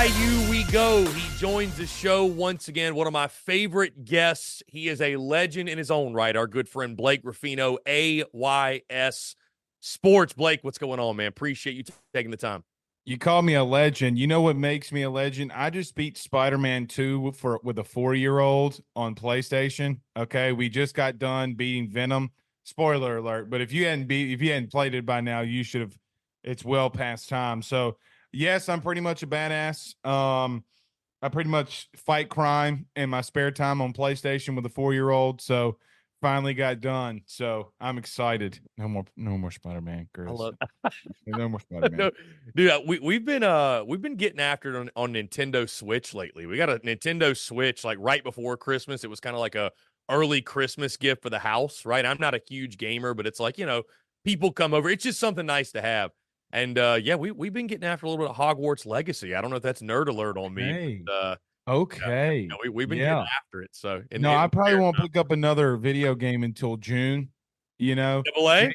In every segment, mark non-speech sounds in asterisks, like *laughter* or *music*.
Bayou we go. He joins the show once again. One of my favorite guests. He is a legend in his own right. Our good friend Blake Ruffino, AYS Sports. Blake, what's going on, man? Appreciate you t- taking the time. You call me a legend. You know what makes me a legend? I just beat Spider-Man 2 for with a 4-year-old on PlayStation. Okay, we just got done beating Venom. Spoiler alert, but if you hadn't beat if you hadn't played it by now, you should have it's well past time. So, yes, I'm pretty much a badass. Um I pretty much fight crime in my spare time on PlayStation with a 4-year-old. So, finally got done. So, I'm excited. No more no more Spider-Man girls. love- *laughs* no more *laughs* Spider-Man. No, dude, uh, we we've been uh we've been getting after it on, on Nintendo Switch lately. We got a Nintendo Switch like right before Christmas. It was kind of like a early Christmas gift for the house, right? I'm not a huge gamer, but it's like, you know, people come over. It's just something nice to have. And uh yeah, we we've been getting after a little bit of Hogwarts Legacy. I don't know if that's nerd alert on me. Hey. But, uh Okay. no, we, we've been Yeah. getting after it. So no, I probably won't enough. pick up another video game until June. You know, Double A.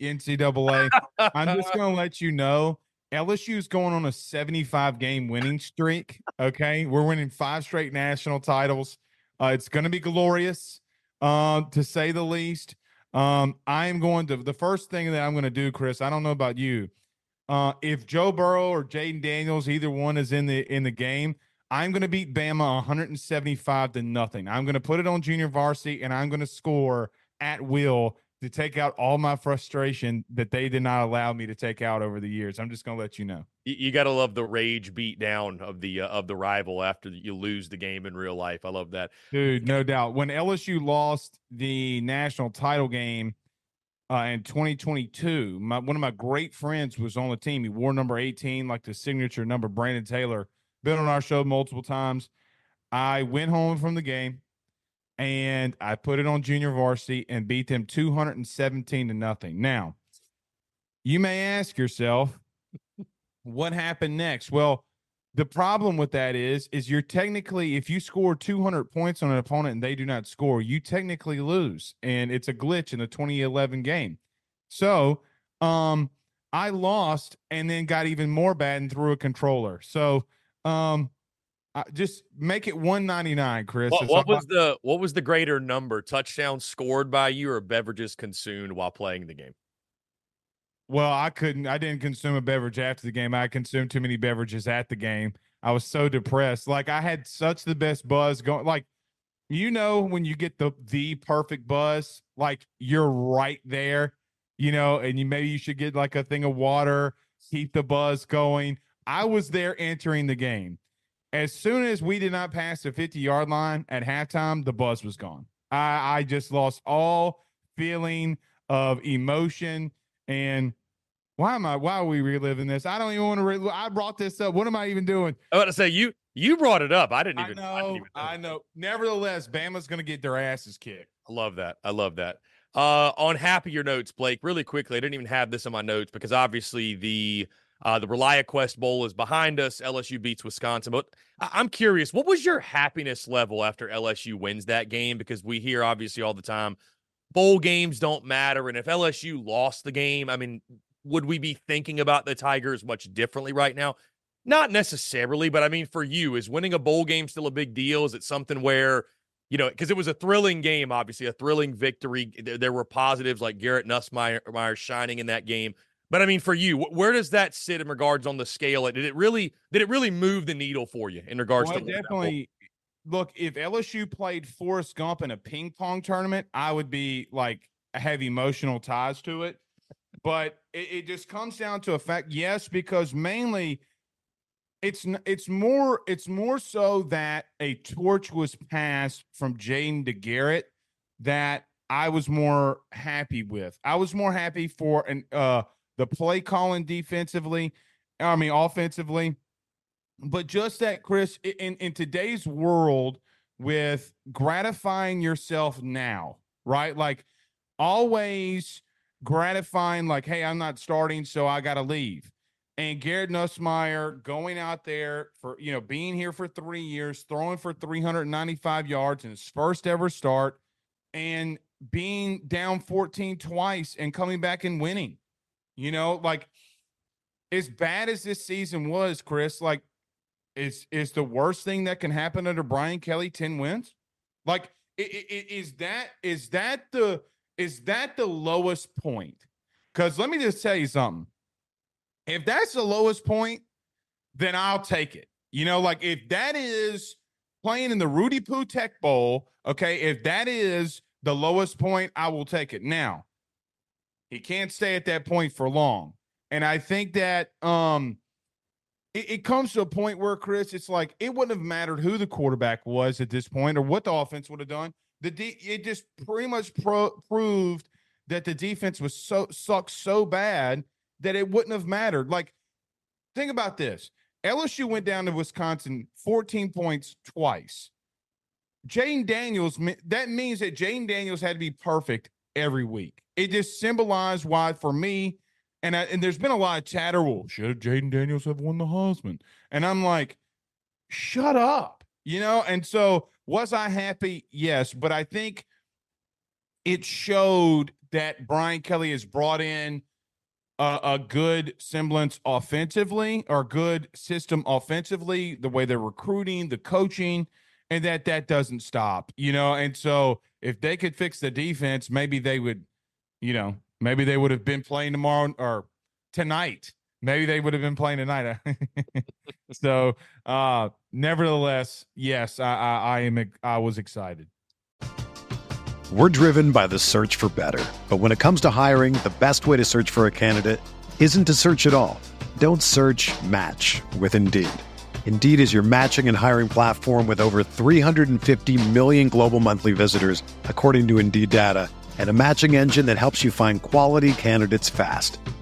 NCAA. I'm just *laughs* gonna let you know LSU's going on a 75 game winning streak. Okay, we're winning five straight national titles. Uh, it's gonna be glorious, uh, to say the least. Um, I am going to the first thing that I'm going to do, Chris. I don't know about you. Uh, if Joe Burrow or Jayden Daniels, either one is in the in the game, I'm going to beat Bama 175 to nothing. I'm going to put it on junior varsity, and I'm going to score at will to take out all my frustration that they did not allow me to take out over the years. I'm just going to let you know. You, you got to love the rage beat down of the uh, of the rival after you lose the game in real life. I love that, dude. No doubt. When LSU lost the national title game uh, in 2022, my, one of my great friends was on the team. He wore number 18, like the signature number. Brandon Taylor, been on our show multiple times. I went home from the game and I put it on junior varsity and beat them 217 to nothing. Now, you may ask yourself, what happened next? Well, the problem with that is is you're technically if you score 200 points on an opponent and they do not score, you technically lose and it's a glitch in the 2011 game. So, um I lost and then got even more bad and threw a controller. So, um uh, just make it 199, Chris. What, what was the what was the greater number? Touchdowns scored by you or beverages consumed while playing the game? Well, I couldn't. I didn't consume a beverage after the game. I consumed too many beverages at the game. I was so depressed. Like I had such the best buzz going. Like you know when you get the the perfect buzz, like you're right there. You know, and you maybe you should get like a thing of water, keep the buzz going. I was there entering the game as soon as we did not pass the 50 yard line at halftime, the buzz was gone. I, I just lost all feeling of emotion. And why am I, why are we reliving this? I don't even want to, re- I brought this up. What am I even doing? I want to say, you, you brought it up. I didn't even I know. I, even know. I know. Nevertheless, Bama's going to get their asses kicked. I love that. I love that. Uh, on happier notes, Blake, really quickly, I didn't even have this in my notes because obviously the uh, the ReliaQuest Bowl is behind us. LSU beats Wisconsin. But I- am curious, what was your happiness level after LSU wins that game? Because we hear obviously all the time bowl games don't matter. And if LSU lost the game, I mean, would we be thinking about the Tigers much differently right now? Not necessarily, but I mean, for you, is winning a bowl game still a big deal? Is it something where, you know, because it was a thrilling game, obviously, a thrilling victory. There, there were positives like Garrett Nussmeier shining in that game. But I mean, for you, where does that sit in regards on the scale? Did it really did it really move the needle for you in regards well, to definitely? Look, if LSU played Forrest Gump in a ping pong tournament, I would be like have emotional ties to it. But it, it just comes down to a fact, yes, because mainly it's it's more it's more so that a torch was passed from Jayden to Garrett that I was more happy with. I was more happy for an uh the play calling defensively, I mean offensively, but just that, Chris, in in today's world with gratifying yourself now, right? Like always gratifying, like, hey, I'm not starting, so I got to leave. And Garrett Nussmeier going out there for, you know, being here for three years, throwing for 395 yards in his first ever start, and being down 14 twice and coming back and winning. You know, like as bad as this season was, Chris, like is is the worst thing that can happen under Brian Kelly 10 wins? Like is that is that the is that the lowest point? Cuz let me just tell you something. If that's the lowest point, then I'll take it. You know, like if that is playing in the Rudy Poo Tech Bowl, okay, if that is the lowest point, I will take it. Now, he can't stay at that point for long. And I think that um it, it, comes to a point where Chris, it's like it wouldn't have mattered who the quarterback was at this point or what the offense would have done. The de- it just pretty much pro- proved that the defense was so sucked so bad that it wouldn't have mattered. Like, think about this: LSU went down to Wisconsin 14 points twice. Jayden Daniels, that means that Jayden Daniels had to be perfect every week it just symbolized why for me, and I, and there's been a lot of chatter. Well, should Jayden Daniels have won the Heisman? And I'm like, shut up, you know. And so was I happy? Yes, but I think it showed that Brian Kelly has brought in a, a, good semblance offensively or good system offensively, the way they're recruiting, the coaching, and that that doesn't stop, you know. And so if they could fix the defense, maybe they would you know, maybe they would have been playing tomorrow or tonight. Maybe they would have been playing tonight. *laughs* so, uh, nevertheless, yes, I, I, I am. I was excited. We're driven by the search for better, but when it comes to hiring, the best way to search for a candidate isn't to search at all. Don't search. Match with Indeed. Indeed is your matching and hiring platform with over 350 million global monthly visitors, according to Indeed data, and a matching engine that helps you find quality candidates fast.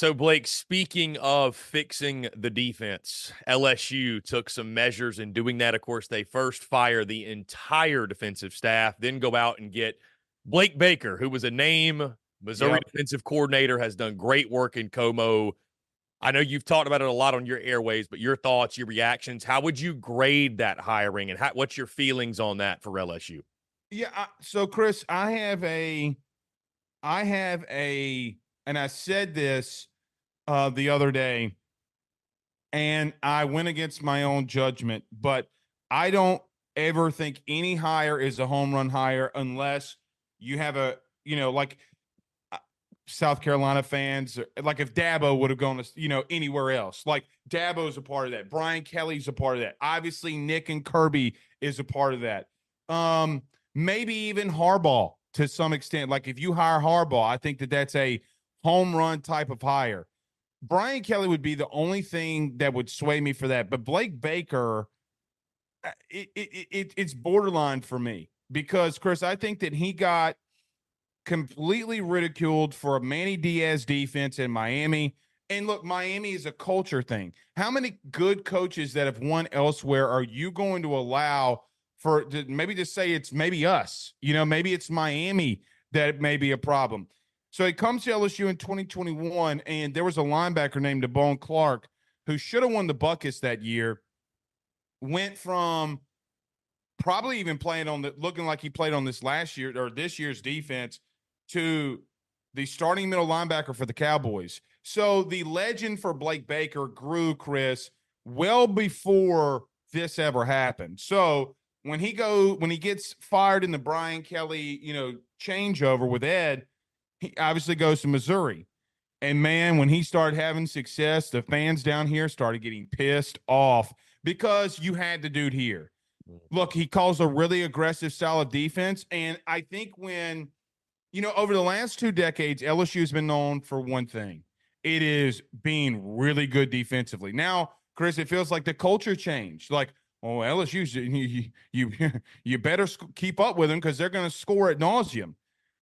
So, Blake, speaking of fixing the defense, LSU took some measures in doing that. Of course, they first fire the entire defensive staff, then go out and get Blake Baker, who was a name Missouri yep. defensive coordinator, has done great work in Como. I know you've talked about it a lot on your airways, but your thoughts, your reactions, how would you grade that hiring and how, what's your feelings on that for LSU? Yeah. I, so, Chris, I have a, I have a, and I said this uh, the other day, and I went against my own judgment, but I don't ever think any hire is a home run hire unless you have a, you know, like uh, South Carolina fans, like if Dabo would have gone to, you know, anywhere else, like Dabo's a part of that. Brian Kelly's a part of that. Obviously, Nick and Kirby is a part of that. Um, maybe even Harbaugh to some extent. Like if you hire Harbaugh, I think that that's a home run type of hire. Brian Kelly would be the only thing that would sway me for that. But Blake Baker, uh, it, it, it, it's borderline for me because, Chris, I think that he got completely ridiculed for a Manny Diaz defense in Miami. And look, Miami is a culture thing. How many good coaches that have won elsewhere are you going to allow for maybe to say it's maybe us? You know, maybe it's Miami that may be a problem. So he comes to LSU in 2021, and there was a linebacker named Damone Clark who should have won the Butkus that year. Went from probably even playing on the looking like he played on this last year or this year's defense to the starting middle linebacker for the Cowboys. So the legend for Blake Baker grew, Chris, well before this ever happened. So when he go when he gets fired in the Brian Kelly, you know, changeover with Ed, he obviously goes to Missouri. And man, when he started having success, the fans down here started getting pissed off because you had the dude here. Mm. Look, he calls a really aggressive style of defense. And I think when, you know, over the last two decades, LSU has been known for one thing it is being really good defensively. Now, Chris, it feels like the culture changed. Like, oh, LSU, *laughs* you you, you better keep up with them because they're going to score at nauseum.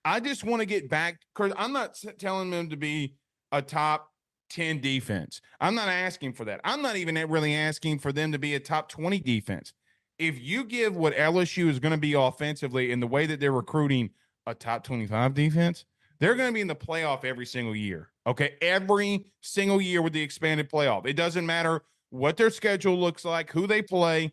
I just want to get back because I'm not telling them to be a top 10 defense. I'm not asking for that. I'm not even really asking for them to be a top 20 defense. If you give what LSU is going to be offensively in the way that they're recruiting a top 25 defense, they're going to be in the playoff every single year. Okay. Every single year with the expanded playoff. It doesn't matter what their schedule looks like, who they play.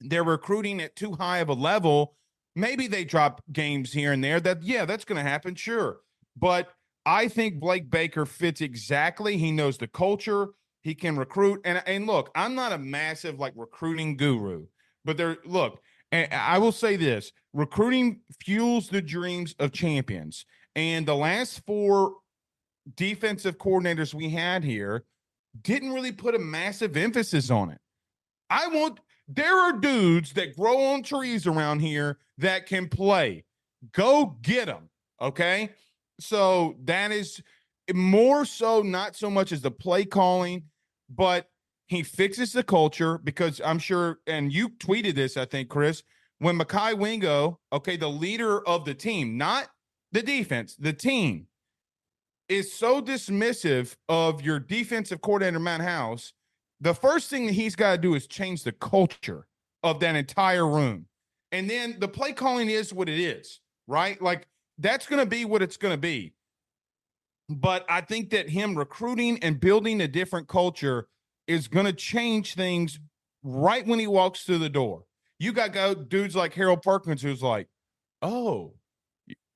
They're recruiting at too high of a level Maybe they drop games here and there. That yeah, that's going to happen, sure. But I think Blake Baker fits exactly. He knows the culture. He can recruit. And and look, I'm not a massive like recruiting guru, but there look, and I will say this, recruiting fuels the dreams of champions. And the last four defensive coordinators we had here didn't really put a massive emphasis on it. I want there are dudes that grow on trees around here that can play. Go get them. Okay. So that is more so, not so much as the play calling, but he fixes the culture because I'm sure, and you tweeted this, I think, Chris, when Mekhi Wingo, okay, the leader of the team, not the defense, the team, is so dismissive of your defensive coordinator, Matt House, the first thing that he's got to do is change the culture of that entire room. And then the play calling is what it is, right? Like that's going to be what it's going to be. But I think that him recruiting and building a different culture is going to change things right when he walks through the door. You got go dudes like Harold Perkins who's like, "Oh,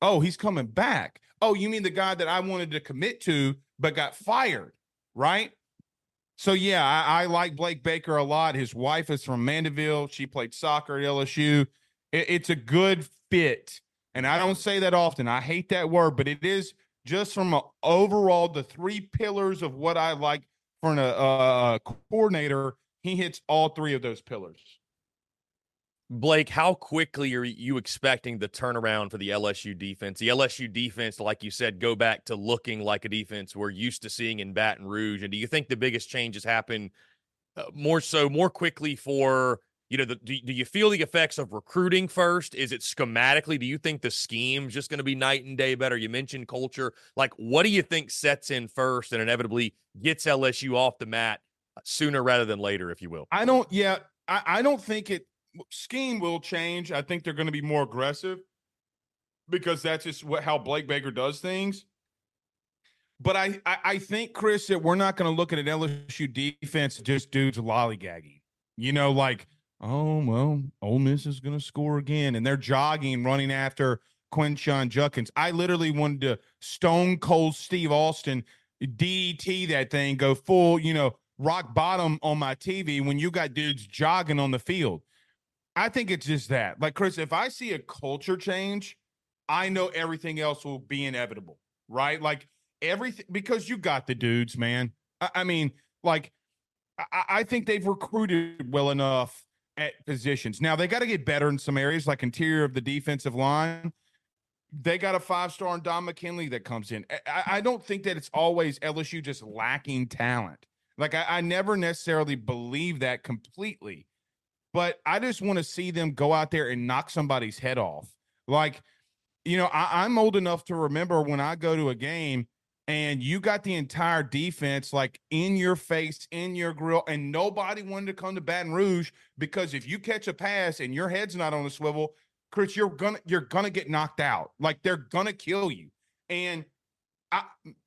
oh, he's coming back. Oh, you mean the guy that I wanted to commit to but got fired, right?" So yeah, I, I like Blake Baker a lot. His wife is from Mandeville. She played soccer at LSU. It, it's a good fit, and I don't say that often. I hate that word, but it is just from a, overall the three pillars of what I like for a, a uh, uh, coordinator. He hits all three of those pillars. Blake, how quickly are you expecting the turnaround for the LSU defense? The LSU defense, like you said, go back to looking like a defense we're used to seeing in Baton Rouge. And do you think the biggest changes happen uh, more so, more quickly for, you know, the, do, do you feel the effects of recruiting first? Is it schematically? Do you think the scheme's just going to be night and day better? You mentioned culture. Like, what do you think sets in first and inevitably gets LSU off the mat sooner rather than later, if you will? I don't, yeah, I, I don't think it scheme will change. I think they're going to be more aggressive because that's just what how Blake Baker does things. But I, I, I think Chris that we're not going to look at an LSU defense just dudes lollygagging. You know, like oh well, Ole Miss is going to score again, and they're jogging, running after Quinshon Judkins. I literally wanted to stone cold Steve Austin, DDT that thing, go full, you know, rock bottom on my TV when you got dudes jogging on the field. I think it's just that. Like Chris, if I see a culture change, I know everything else will be inevitable, right? Like everything because you got the dudes, man. I, I mean, like I, I think they've recruited well enough at positions. Now they got to get better in some areas, like interior of the defensive line. They got a five star on Don McKinley that comes in. I, I, don't think that it's always LSU just lacking talent. Like I never necessarily believe that completely but I just want to see them go out there and knock somebody's head off. Like, you know, I, I'm old enough to remember when I go to a game and you got the entire defense like in your face, in your grill, and nobody wanted to come to Baton Rouge because if you catch a pass and your head's not on the swivel, Chris, you're gonna you're gonna get knocked out. Like they're gonna kill you. And I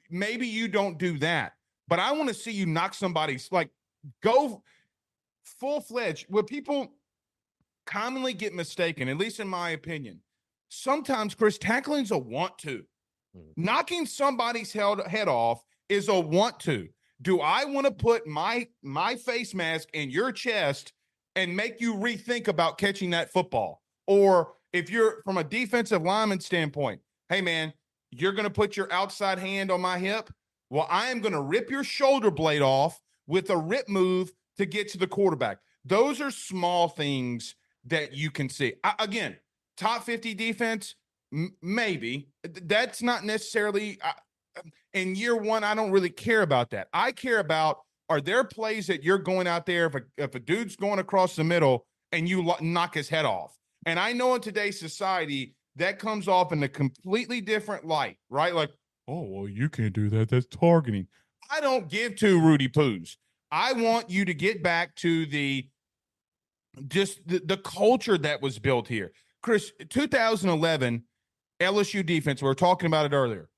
maybe you don't do that, but I want to see you knock somebody's like go full fledged, where people commonly get mistaken, at least in my opinion. Sometimes, Chris, tackling's a want to. Mm-hmm. Knocking somebody's head, head off is a want to. Do I want to put my my face mask in your chest and make you rethink about catching that football? Or if you're from a defensive lineman standpoint, hey man, you're going to put your outside hand on my hip. Well, I am going to rip your shoulder blade off with a rip move to get to the quarterback. Those are small things that you can see. I, again, top 50 defense, m- maybe. That's not necessarily uh, in year one. I don't really care about that. I care about are there plays that you're going out there if a, if a dude's going across the middle and you lo- knock his head off? And I know in today's society, that comes off in a completely different light, right? Like, oh, well, you can't do that. That's targeting. I don't give two Rudy Poos. I want you to get back to the just the, the culture that was built here. Chris, 2011 LSU defense, we were talking about it earlier.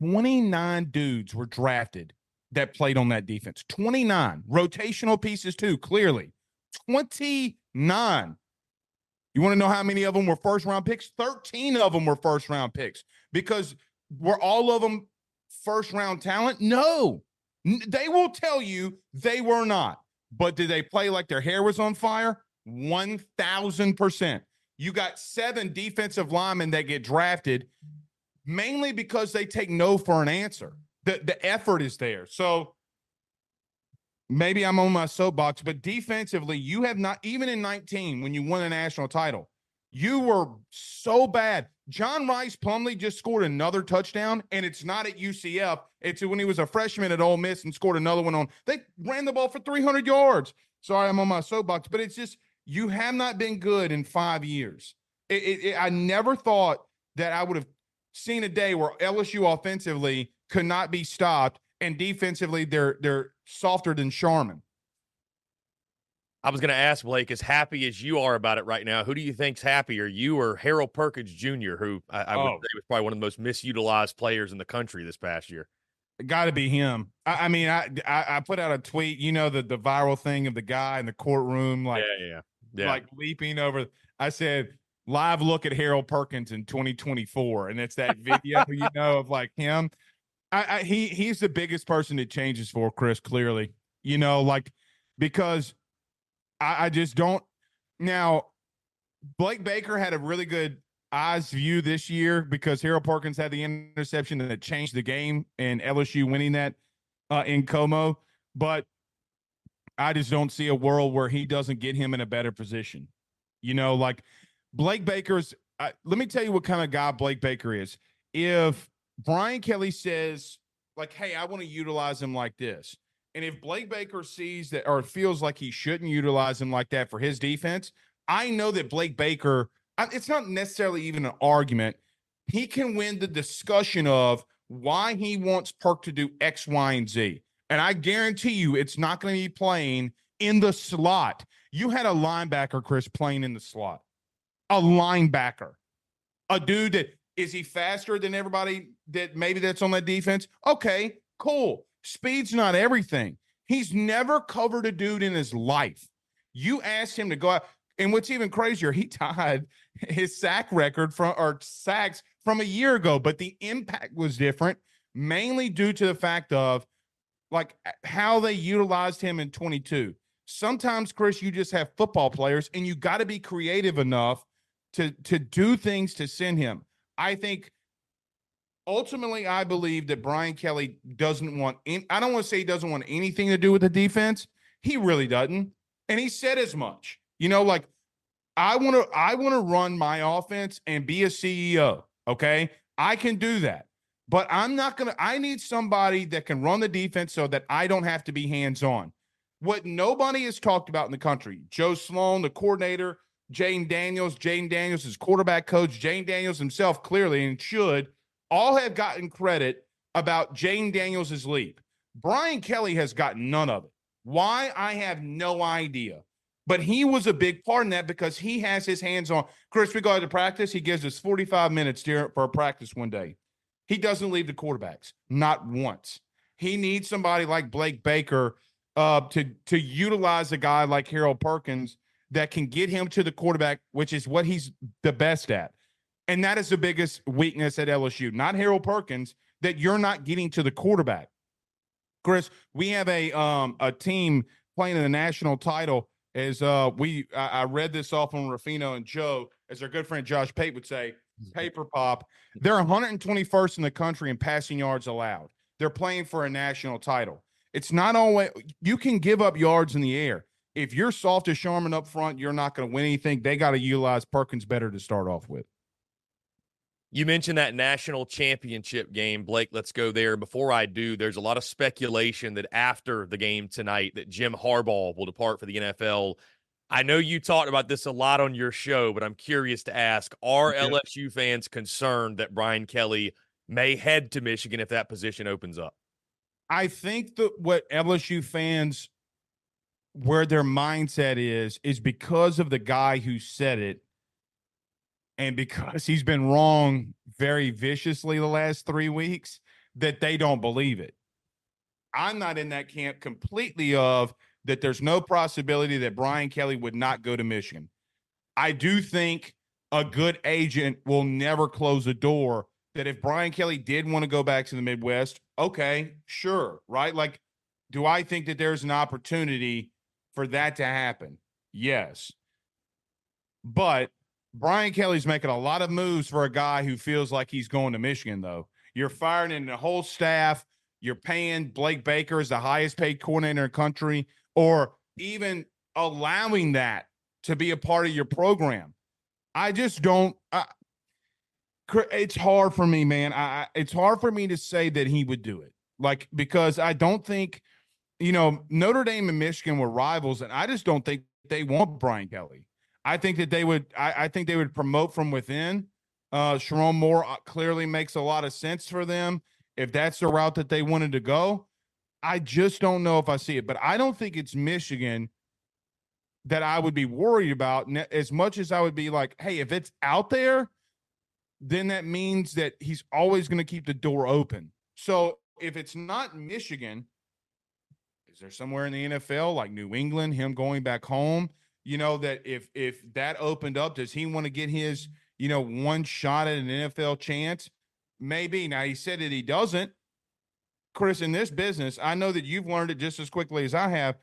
29 dudes were drafted that played on that defense. 29 rotational pieces, too, clearly. 29. You want to know how many of them were first round picks? 13 of them were first round picks because were all of them first round talent? No. They will tell you they were not. But did they play like their hair was on fire? 1000%. You got seven defensive linemen that get drafted mainly because they take no for an answer. The, the effort is there. So maybe I'm on my soapbox, but defensively, you have not, even in 19, when you won a national title, you were so bad. John Rice Plumlee just scored another touchdown, and it's not at UCF. It's when he was a freshman at Ole Miss and scored another one on. They ran the ball for 300 yards. Sorry, I'm on my soapbox, but it's just You have not been good in five years. It, it, it, I never thought that I would have seen a day where LSU offensively could not be stopped, and defensively they're they're softer than Charmin. I was going to ask Blake, as happy as you are about it right now, who do you think's happier, you or Harold Perkins Jr., who I, I oh. would say was probably one of the most misutilized players in the country this past year? Got to be him. I, I mean, I, I, I put out a tweet. You know the the viral thing of the guy in the courtroom, like yeah, yeah, yeah. like leaping over. I said live look at Harold Perkins in 2024, and it's that video you *laughs* know of like him. I, I he he's the biggest person that changes for Chris. Clearly, you know, like because I, I just don't. Now, Blake Baker had a really good eyes view this year because Harold Perkins had the interception that changed the game and LSU winning that uh, in Como. But I just don't see a world where he doesn't get him in a better position. You know, like Blake Baker's. Uh, let me tell you what kind of guy Blake Baker is. If Brian Kelly says, like, hey, I want to utilize him like this, and if Blake Baker sees that or feels like he shouldn't utilize him like that for his defense, I know that Blake Baker, it's not necessarily even an argument. He can win the discussion of why he wants Perk to do X, Y, and Z. And I guarantee you it's not going to be playing in the slot. You had a linebacker, Chris, playing in the slot. A linebacker. A dude that is he faster than everybody that maybe that's on that defense? Okay, cool. Speed's not everything. He's never covered a dude in his life. You asked him to go out. And what's even crazier, he *laughs* tied his sack record from or sacks from a year ago, but the impact was different, mainly due to the fact of like how they utilized him in 22. Sometimes, Chris, you just have football players and you got to be creative enough to to do things to send him. I think ultimately, I believe that Brian Kelly doesn't want. In, I don't want to say he doesn't want anything to do with the defense. He really doesn't, and he said as much. You know, like I want to. I want to run my offense and be a CEO. Okay, I can do that, but I'm not gonna. I need somebody that can run the defense so that I don't have to be hands on. What nobody has talked about in the country, Joe Sloan, the coordinator, Jayden Daniels, Jayden Daniels is quarterback coach, Jayden Daniels himself clearly and should all have gotten credit about Jayden Daniels' leap. Brian Kelly has gotten none of it. Why? I have no idea. But he was a big part in that because he has his hands on. Chris, we go to practice. He gives us 45 minutes during, for a practice one day. He doesn't leave the quarterbacks, not once. He needs somebody like Blake Baker uh, to, to utilize a guy like Harold Perkins that can get him to the quarterback, which is what he's the best at. And that is the biggest weakness at LSU, not Harold Perkins, that you're not getting to the quarterback. Chris, we have a um a team playing in the national title. As uh we I, I read this off on Ruffino and Joe, as our good friend Josh Pate would say, paper pop. They're 121st in the country in passing yards allowed. They're playing for a national title. It's not always you can give up yards in the air. If you're soft as Charmin up front, you're not going to win anything. They got to utilize Perkins better to start off with. You mentioned that national championship game, Blake. Let's go there. Before I do, there's a lot of speculation that after the game tonight, that Jim Harbaugh will depart for the NFL. I know you talked about this a lot on your show, but I'm curious to ask: Are yeah. LSU fans concerned that Brian Kelly may head to Michigan if that position opens up? I think that what LSU fans, where their mindset is, is because of the guy who said it and because he's been wrong very viciously the last three weeks, that they don't believe it. I'm not in that camp completely of that there's no possibility that Brian Kelly would not go to Michigan. I do think a good agent will never close a door that if Brian Kelly did want to go back to the Midwest, okay, sure, right? Like, do I think that there's an opportunity for that to happen? Yes. But Brian Kelly's making a lot of moves for a guy who feels like he's going to Michigan, though. You're firing in the whole staff. You're paying Blake Baker as the highest paid coordinator in the country, or even allowing that to be a part of your program. I just don't. I, it's hard for me, man. I, it's hard for me to say that he would do it, like because I don't think, you know, Notre Dame and Michigan were rivals, and I just don't think they want Brian Kelly. I think that they would. I, I think they would promote from within. Uh, Sherrone Moore uh, clearly makes a lot of sense for them if that's the route that they wanted to go. I just don't know if I see it, but I don't think it's Michigan that I would be worried about as much as I would be like, hey, if it's out there, then that means that he's always going to keep the door open. So if it's not Michigan, is there somewhere in the NFL like New England, him going back home? You know that if if that opened up, does he want to get his you know one shot at an NFL chance? Maybe. Now he said that he doesn't. Chris, in this business, I know that you've learned it just as quickly as I have.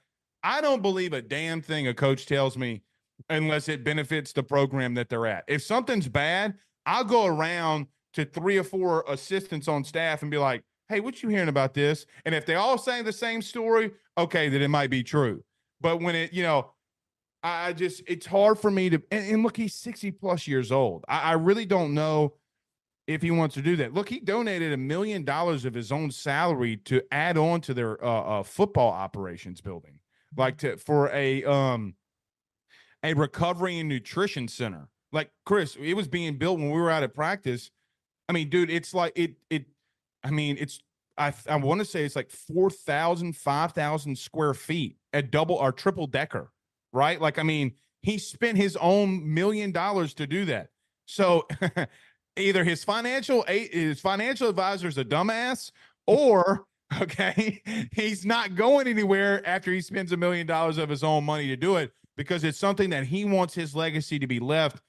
I don't believe a damn thing a coach tells me unless it benefits the program that they're at. If something's bad, I'll go around to three or four assistants on staff and be like, hey, what you hearing about this? And if they all saying the same story, okay, then it might be true. But when it, you know, I just it's hard for me to and, and look, he's 60 plus years old. I, I, really don't know if he wants to do that. Look, he donated a million dollars of his own salary to add on to their uh, uh, football operations building, like to for a um a recovery and nutrition center. Like Chris, it was being built when we were out at practice. I mean, dude, it's like it it I mean, it's I I want to say it's like 4,000, 5,000 square feet at double or triple decker, right? Like, I mean, he spent his own million dollars to do that. So *laughs* either his financial his financial advisor is a dumbass or *laughs* okay, he's not going anywhere after he spends a million dollars of his own money to do it because it's something that he wants his legacy to be left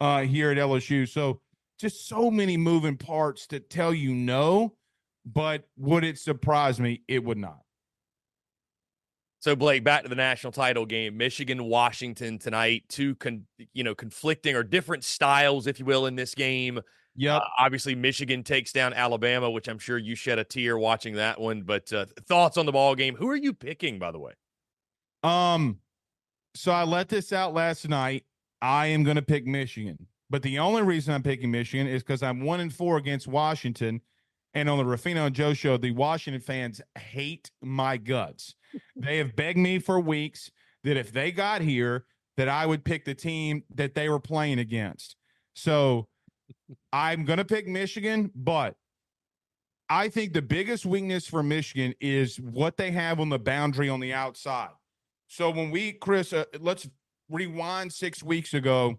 uh, here at LSU. So just so many moving parts to tell you no but would it surprise me? It would not. So Blake, back to the national title game, Michigan Washington tonight. Two con, you know conflicting or different styles, if you will, in this game. Yeah, uh, obviously Michigan takes down Alabama, which I'm sure you shed a tear watching that one. But uh, thoughts on the ball game? Who are you picking, by the way? Um, so I let this out last night. I am going to pick Michigan, but the only reason I'm picking Michigan is because I'm one and four against Washington, and on the Ruffino and Joe show, the Washington fans hate my guts. They have begged me for weeks that if they got here, that I would pick the team that they were playing against. So I'm going to pick Michigan, but I think the biggest weakness for Michigan is what they have on the boundary on the outside. So when we, Chris, uh, let's rewind six weeks ago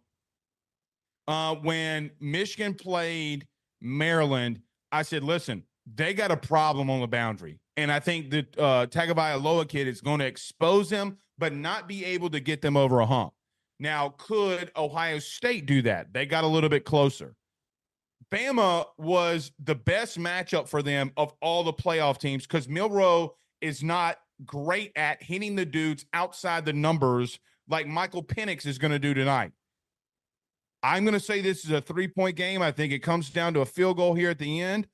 uh, when Michigan played Maryland I said, listen, they got a problem on the boundary. And I think that uh, Tagovailoa kid is going to expose them, but not be able to get them over a hump. Now, could Ohio State do that? They got a little bit closer. Bama was the best matchup for them of all the playoff teams because Milroe is not great at hitting the dudes outside the numbers like Michael Penix is going to do tonight. I'm going to say this is a three point game. I think it comes down to a field goal here at the end.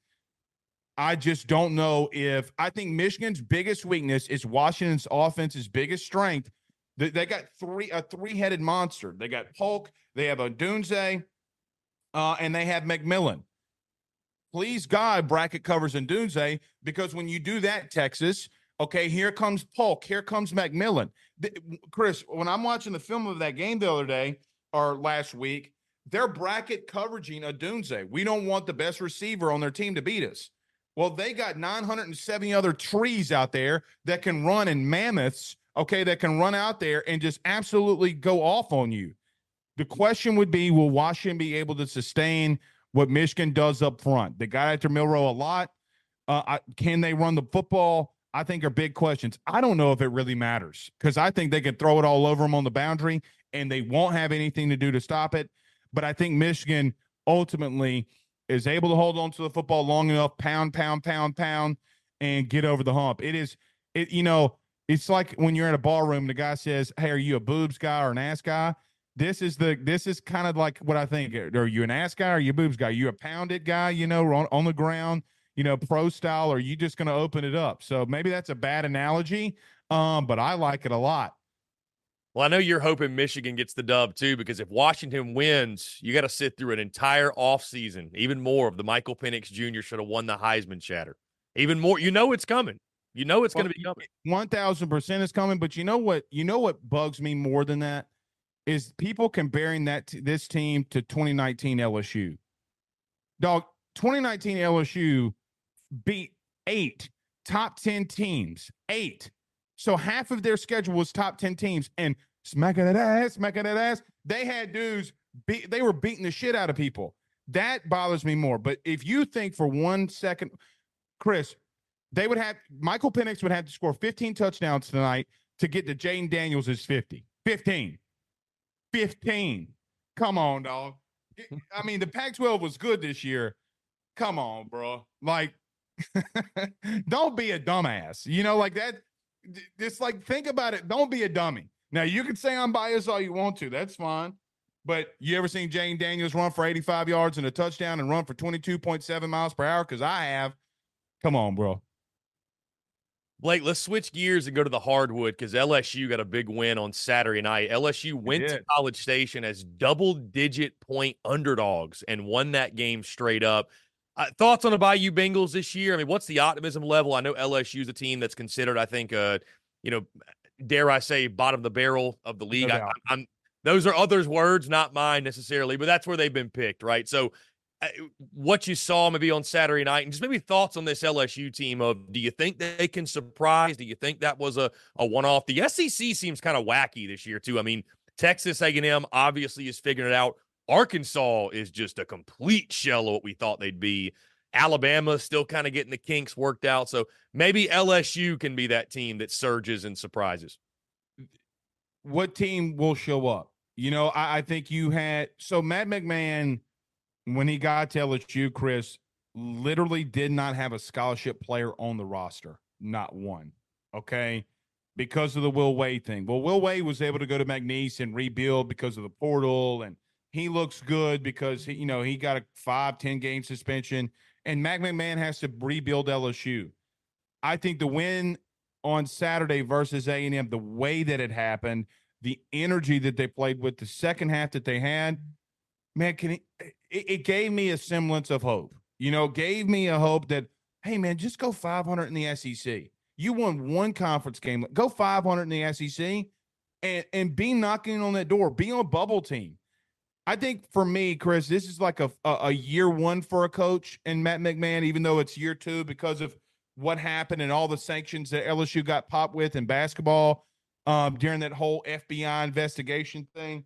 I just don't know if I think Michigan's biggest weakness is Washington's offense's biggest strength. They, they got three a three headed monster. They got Polk, they have Odunze, uh, and they have McMillan. Please God, bracket covers Odunze because when you do that, Texas, okay, here comes Polk, here comes McMillan. The, Chris, when I'm watching the film of that game the other day or last week, they're bracket coveraging Odunze. We don't want the best receiver on their team to beat us. Well, they got 970 other trees out there that can run in mammoths, okay, that can run out there and just absolutely go off on you. The question would be will Washington be able to sustain what Michigan does up front? They got after Milroe a lot. Uh, I, can they run the football? I think are big questions. I don't know if it really matters because I think they can throw it all over them on the boundary and they won't have anything to do to stop it. But I think Michigan ultimately is able to hold on to the football long enough, pound, pound, pound, pound, and get over the hump. It is, it you know, it's like when you're in a ballroom, the guy says, "Hey, are you a boobs guy or an ass guy?" This is the this is kind of like what I think. Are you an ass guy or you boobs guy? Are you a pounded guy, you know, on, on the ground, you know, pro style, or you just going to open it up? So maybe that's a bad analogy, um, but I like it a lot. Well, I know you're hoping Michigan gets the dub too, because if Washington wins, you got to sit through an entire offseason, even more of the Michael Penix Jr. should have won the Heisman chatter. Even more, you know it's coming. You know it's going to be coming. One thousand percent is coming, but you know what? You know what bugs me more than that is people comparing that t- this team to 2019 LSU. Dog, 2019 LSU beat eight top 10 teams. Eight. So half of their schedule was top 10 teams and smacking that ass, smacking that ass. They had dudes beat they were beating the shit out of people. That bothers me more. But if you think for one second, Chris, they would have Michael Penix would have to score 15 touchdowns tonight to get to Jayden Daniels' 50. 15. 15. Come on, dog. I mean, the Pac 12 was good this year. Come on, bro. Like, *laughs* don't be a dumbass. You know, like that. Just like think about it. Don't be a dummy. Now, you can say I'm biased all you want to. That's fine. But you ever seen Jayden Daniels run for 85 yards and a touchdown and run for 22.7 miles per hour? Because I have. Come on, bro. Blake, let's switch gears and go to the hardwood because LSU got a big win on Saturday night. LSU went to. College Station as double digit point underdogs and won that game straight up. Uh, thoughts on the Bayou Bengals this year? I mean, what's the optimism level? I know LSU is a team that's considered, I think, uh, you know, dare I say, bottom of the barrel of the league. I, doubt. I'm those are others' words, not mine necessarily, but that's where they've been picked, right? So, uh, what you saw maybe on Saturday night, and just maybe thoughts on this LSU team. Of do you think they can surprise? Do you think that was a a one off? The SEC seems kind of wacky this year too. I mean, Texas A&M obviously is figuring it out. Arkansas is just a complete shell of what we thought they'd be. Alabama still kind of getting the kinks worked out. So maybe LSU can be that team that surges and surprises. what team will show up? You know, I, I think you had so Matt McMahon when he got to LSU, Chris literally did not have a scholarship player on the roster, not one. Okay, because of the Will Wade thing. Well, Will Wade was able to go to McNeese and rebuild because of the portal, and he looks good because he, you know he got a five ten game suspension, and Matt McMahon has to rebuild LSU. I think the win on Saturday versus A and M, the way that it happened, the energy that they played with, the second half that they had, man, can it, it, it gave me a semblance of hope. You know, gave me a hope that hey, man, just go 500 in the SEC. You won one conference game, go 500 in the SEC, and and be knocking on that door. Be on bubble team. I think for me, Chris, this is like a, a year one for a coach and Matt McMahon, even though it's year two because of what happened and all the sanctions that LSU got popped with in basketball um, during that whole FBI investigation thing.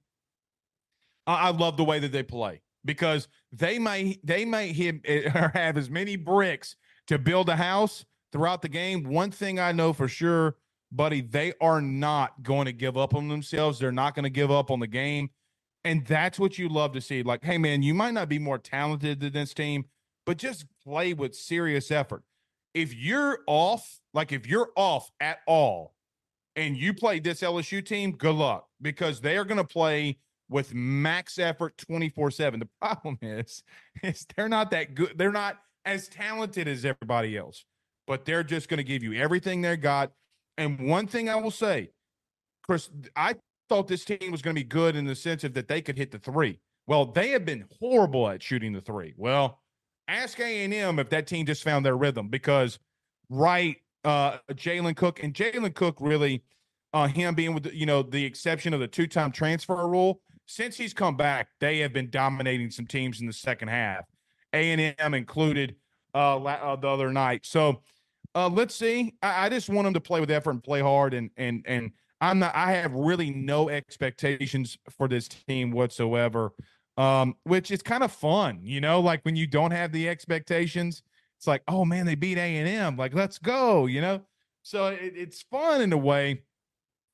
I, I love the way that they play because they may they may hit *laughs* or have as many bricks to build a house throughout the game. One thing I know for sure, buddy, they are not going to give up on themselves. They're not going to give up on the game. And that's what you love to see. Like, hey, man, you might not be more talented than this team, but just play with serious effort. If you're off, like if you're off at all, and you play this LSU team, good luck because they are going to play with max effort 24/7. The problem *laughs* is is they're not that good. They're not as talented as everybody else, but they're just going to give you everything they got. And one thing I will say, Chris, I thought this team was going to be good in the sense of that they could hit the 3. Well, they have been horrible at shooting the 3. Well, ask A&M if that team just found their rhythm because right uh Jalen Cook and Jalen Cook really uh him being with you know the exception of the two-time transfer rule since he's come back they have been dominating some teams in the second half A&M included uh, la- uh the other night so uh let's see I, I just want them to play with effort and play hard and and and I'm not I have really no expectations for this team whatsoever um which is kind of fun you know like when you don't have the expectations it's like, oh man, they beat A and M. Like, let's go, you know. So it, it's fun in a way,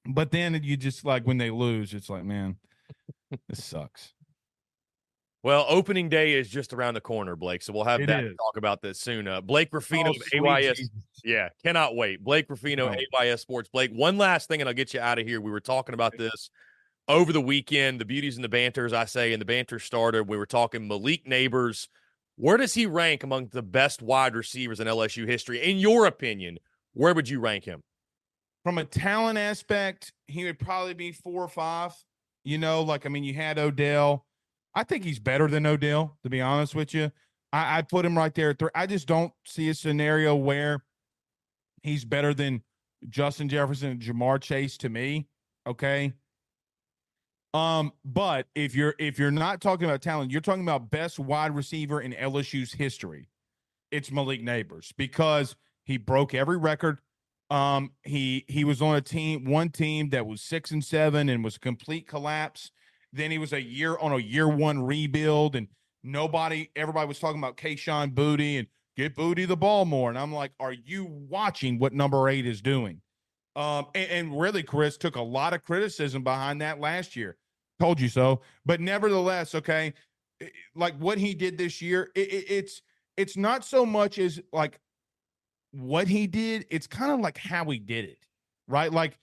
but then you just like when they lose, it's like, man, this sucks. Well, opening day is just around the corner, Blake. So we'll have It that to talk about this soon. Uh, Blake Ruffino Oh, AYS. Jesus. Yeah, cannot wait. Blake Ruffino, No. AYS Sports. Blake, one last thing, and I'll get you out of here. We were talking about this over the weekend, the beauties and the banters, I say, and the banter started. We were talking Malik Nabers. Where does he rank among the best wide receivers in LSU history? In your opinion, where would you rank him? From a talent aspect, he would probably be four or five. You know, like I mean, you had Odell. I think he's better than Odell, to be honest with you. I, I put him right there. I just don't see a scenario where he's better than Justin Jefferson and Ja'Marr Chase to me. Okay. Um, but if you're if you're not talking about talent, you're talking about best wide receiver in LSU's history. It's Malik Nabers because he broke every record. Um, he he was on a team, one team that was six and seven and was complete collapse. Then he was a year on a year one rebuild, and nobody, everybody was talking about Kayshon Boutte and get Boutte the ball more. And I'm like, are you watching what number eight is doing? Um, and, and really, Chris took a lot of criticism behind that last year. Told you so. But nevertheless, okay, like what he did this year, it, it, it's it's not so much as like what he did, it's kind of like how he did it, right? Like,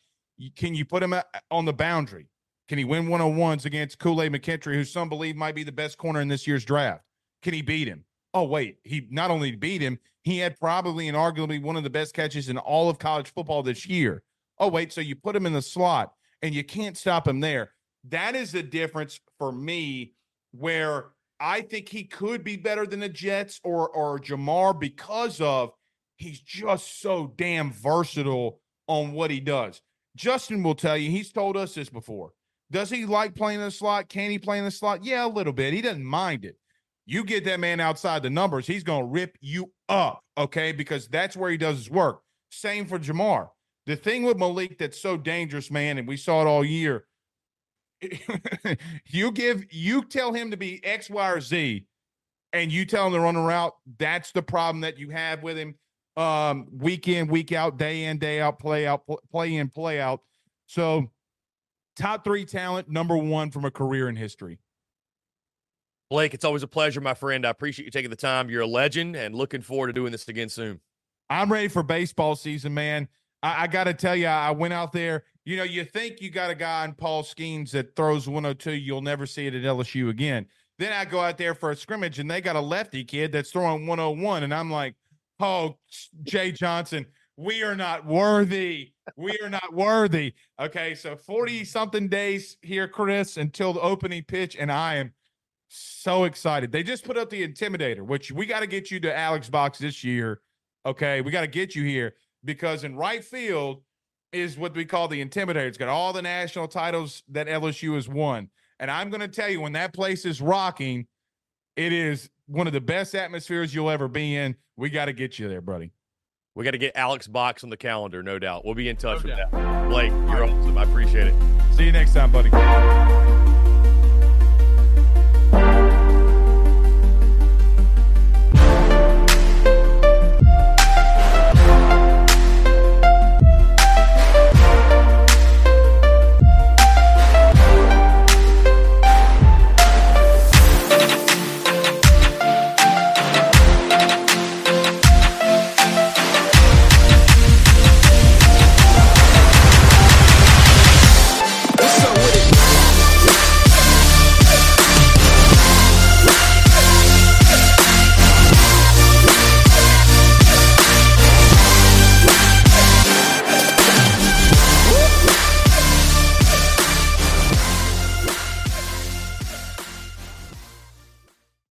can you put him on the boundary? Can he win one on ones against Kool Aid McKinstry, who some believe might be the best corner in this year's draft? Can he beat him? Oh, wait, he not only beat him, he had probably and arguably one of the best catches in all of college football this year. Oh, wait, so you put him in the slot and you can't stop him there. That is the difference for me where I think he could be better than the Jets or or Ja'Marr because of he's just so damn versatile on what he does. Justin will tell you, he's told us this before. Does he like playing in the slot? Can he play in the slot? Yeah, a little bit. He doesn't mind it. You get that man outside the numbers, he's going to rip you up, okay? Because that's where he does his work. Same for Ja'Marr. The thing with Malik that's so dangerous, man, and we saw it all year. *laughs* you give, you tell him to be X, Y, or Z, and you tell him to run a route. That's the problem that you have with him um, week in, week out, day in, day out, play out, play in, play out. So, top three talent, number one from a career in history. Blake, it's always a pleasure, my friend. I appreciate you taking the time. You're a legend and looking forward to doing this again soon. I'm ready for baseball season, man. I, I got to tell you, I went out there. You know, you think you got a guy in Paul Skenes that throws 102, you'll never see it at LSU again. Then I go out there for a scrimmage and they got a lefty kid that's throwing 101. And I'm like, oh, Jay Johnson, we are not worthy. We are not worthy. Okay, so 40 something days here, Chris, until the opening pitch, and I am so excited. They just put up the Intimidator, which we got to get you to Alex Box this year. Okay, we got to get you here because in right field is what we call the Intimidator. It's got all the national titles that LSU has won. And I'm going to tell you, when that place is rocking, it is one of the best atmospheres you'll ever be in. We got to get you there, buddy. We got to get Alex Box on the calendar, no doubt. We'll be in touch no with doubt. that. Blake, you're awesome. I appreciate it. See you next time, buddy.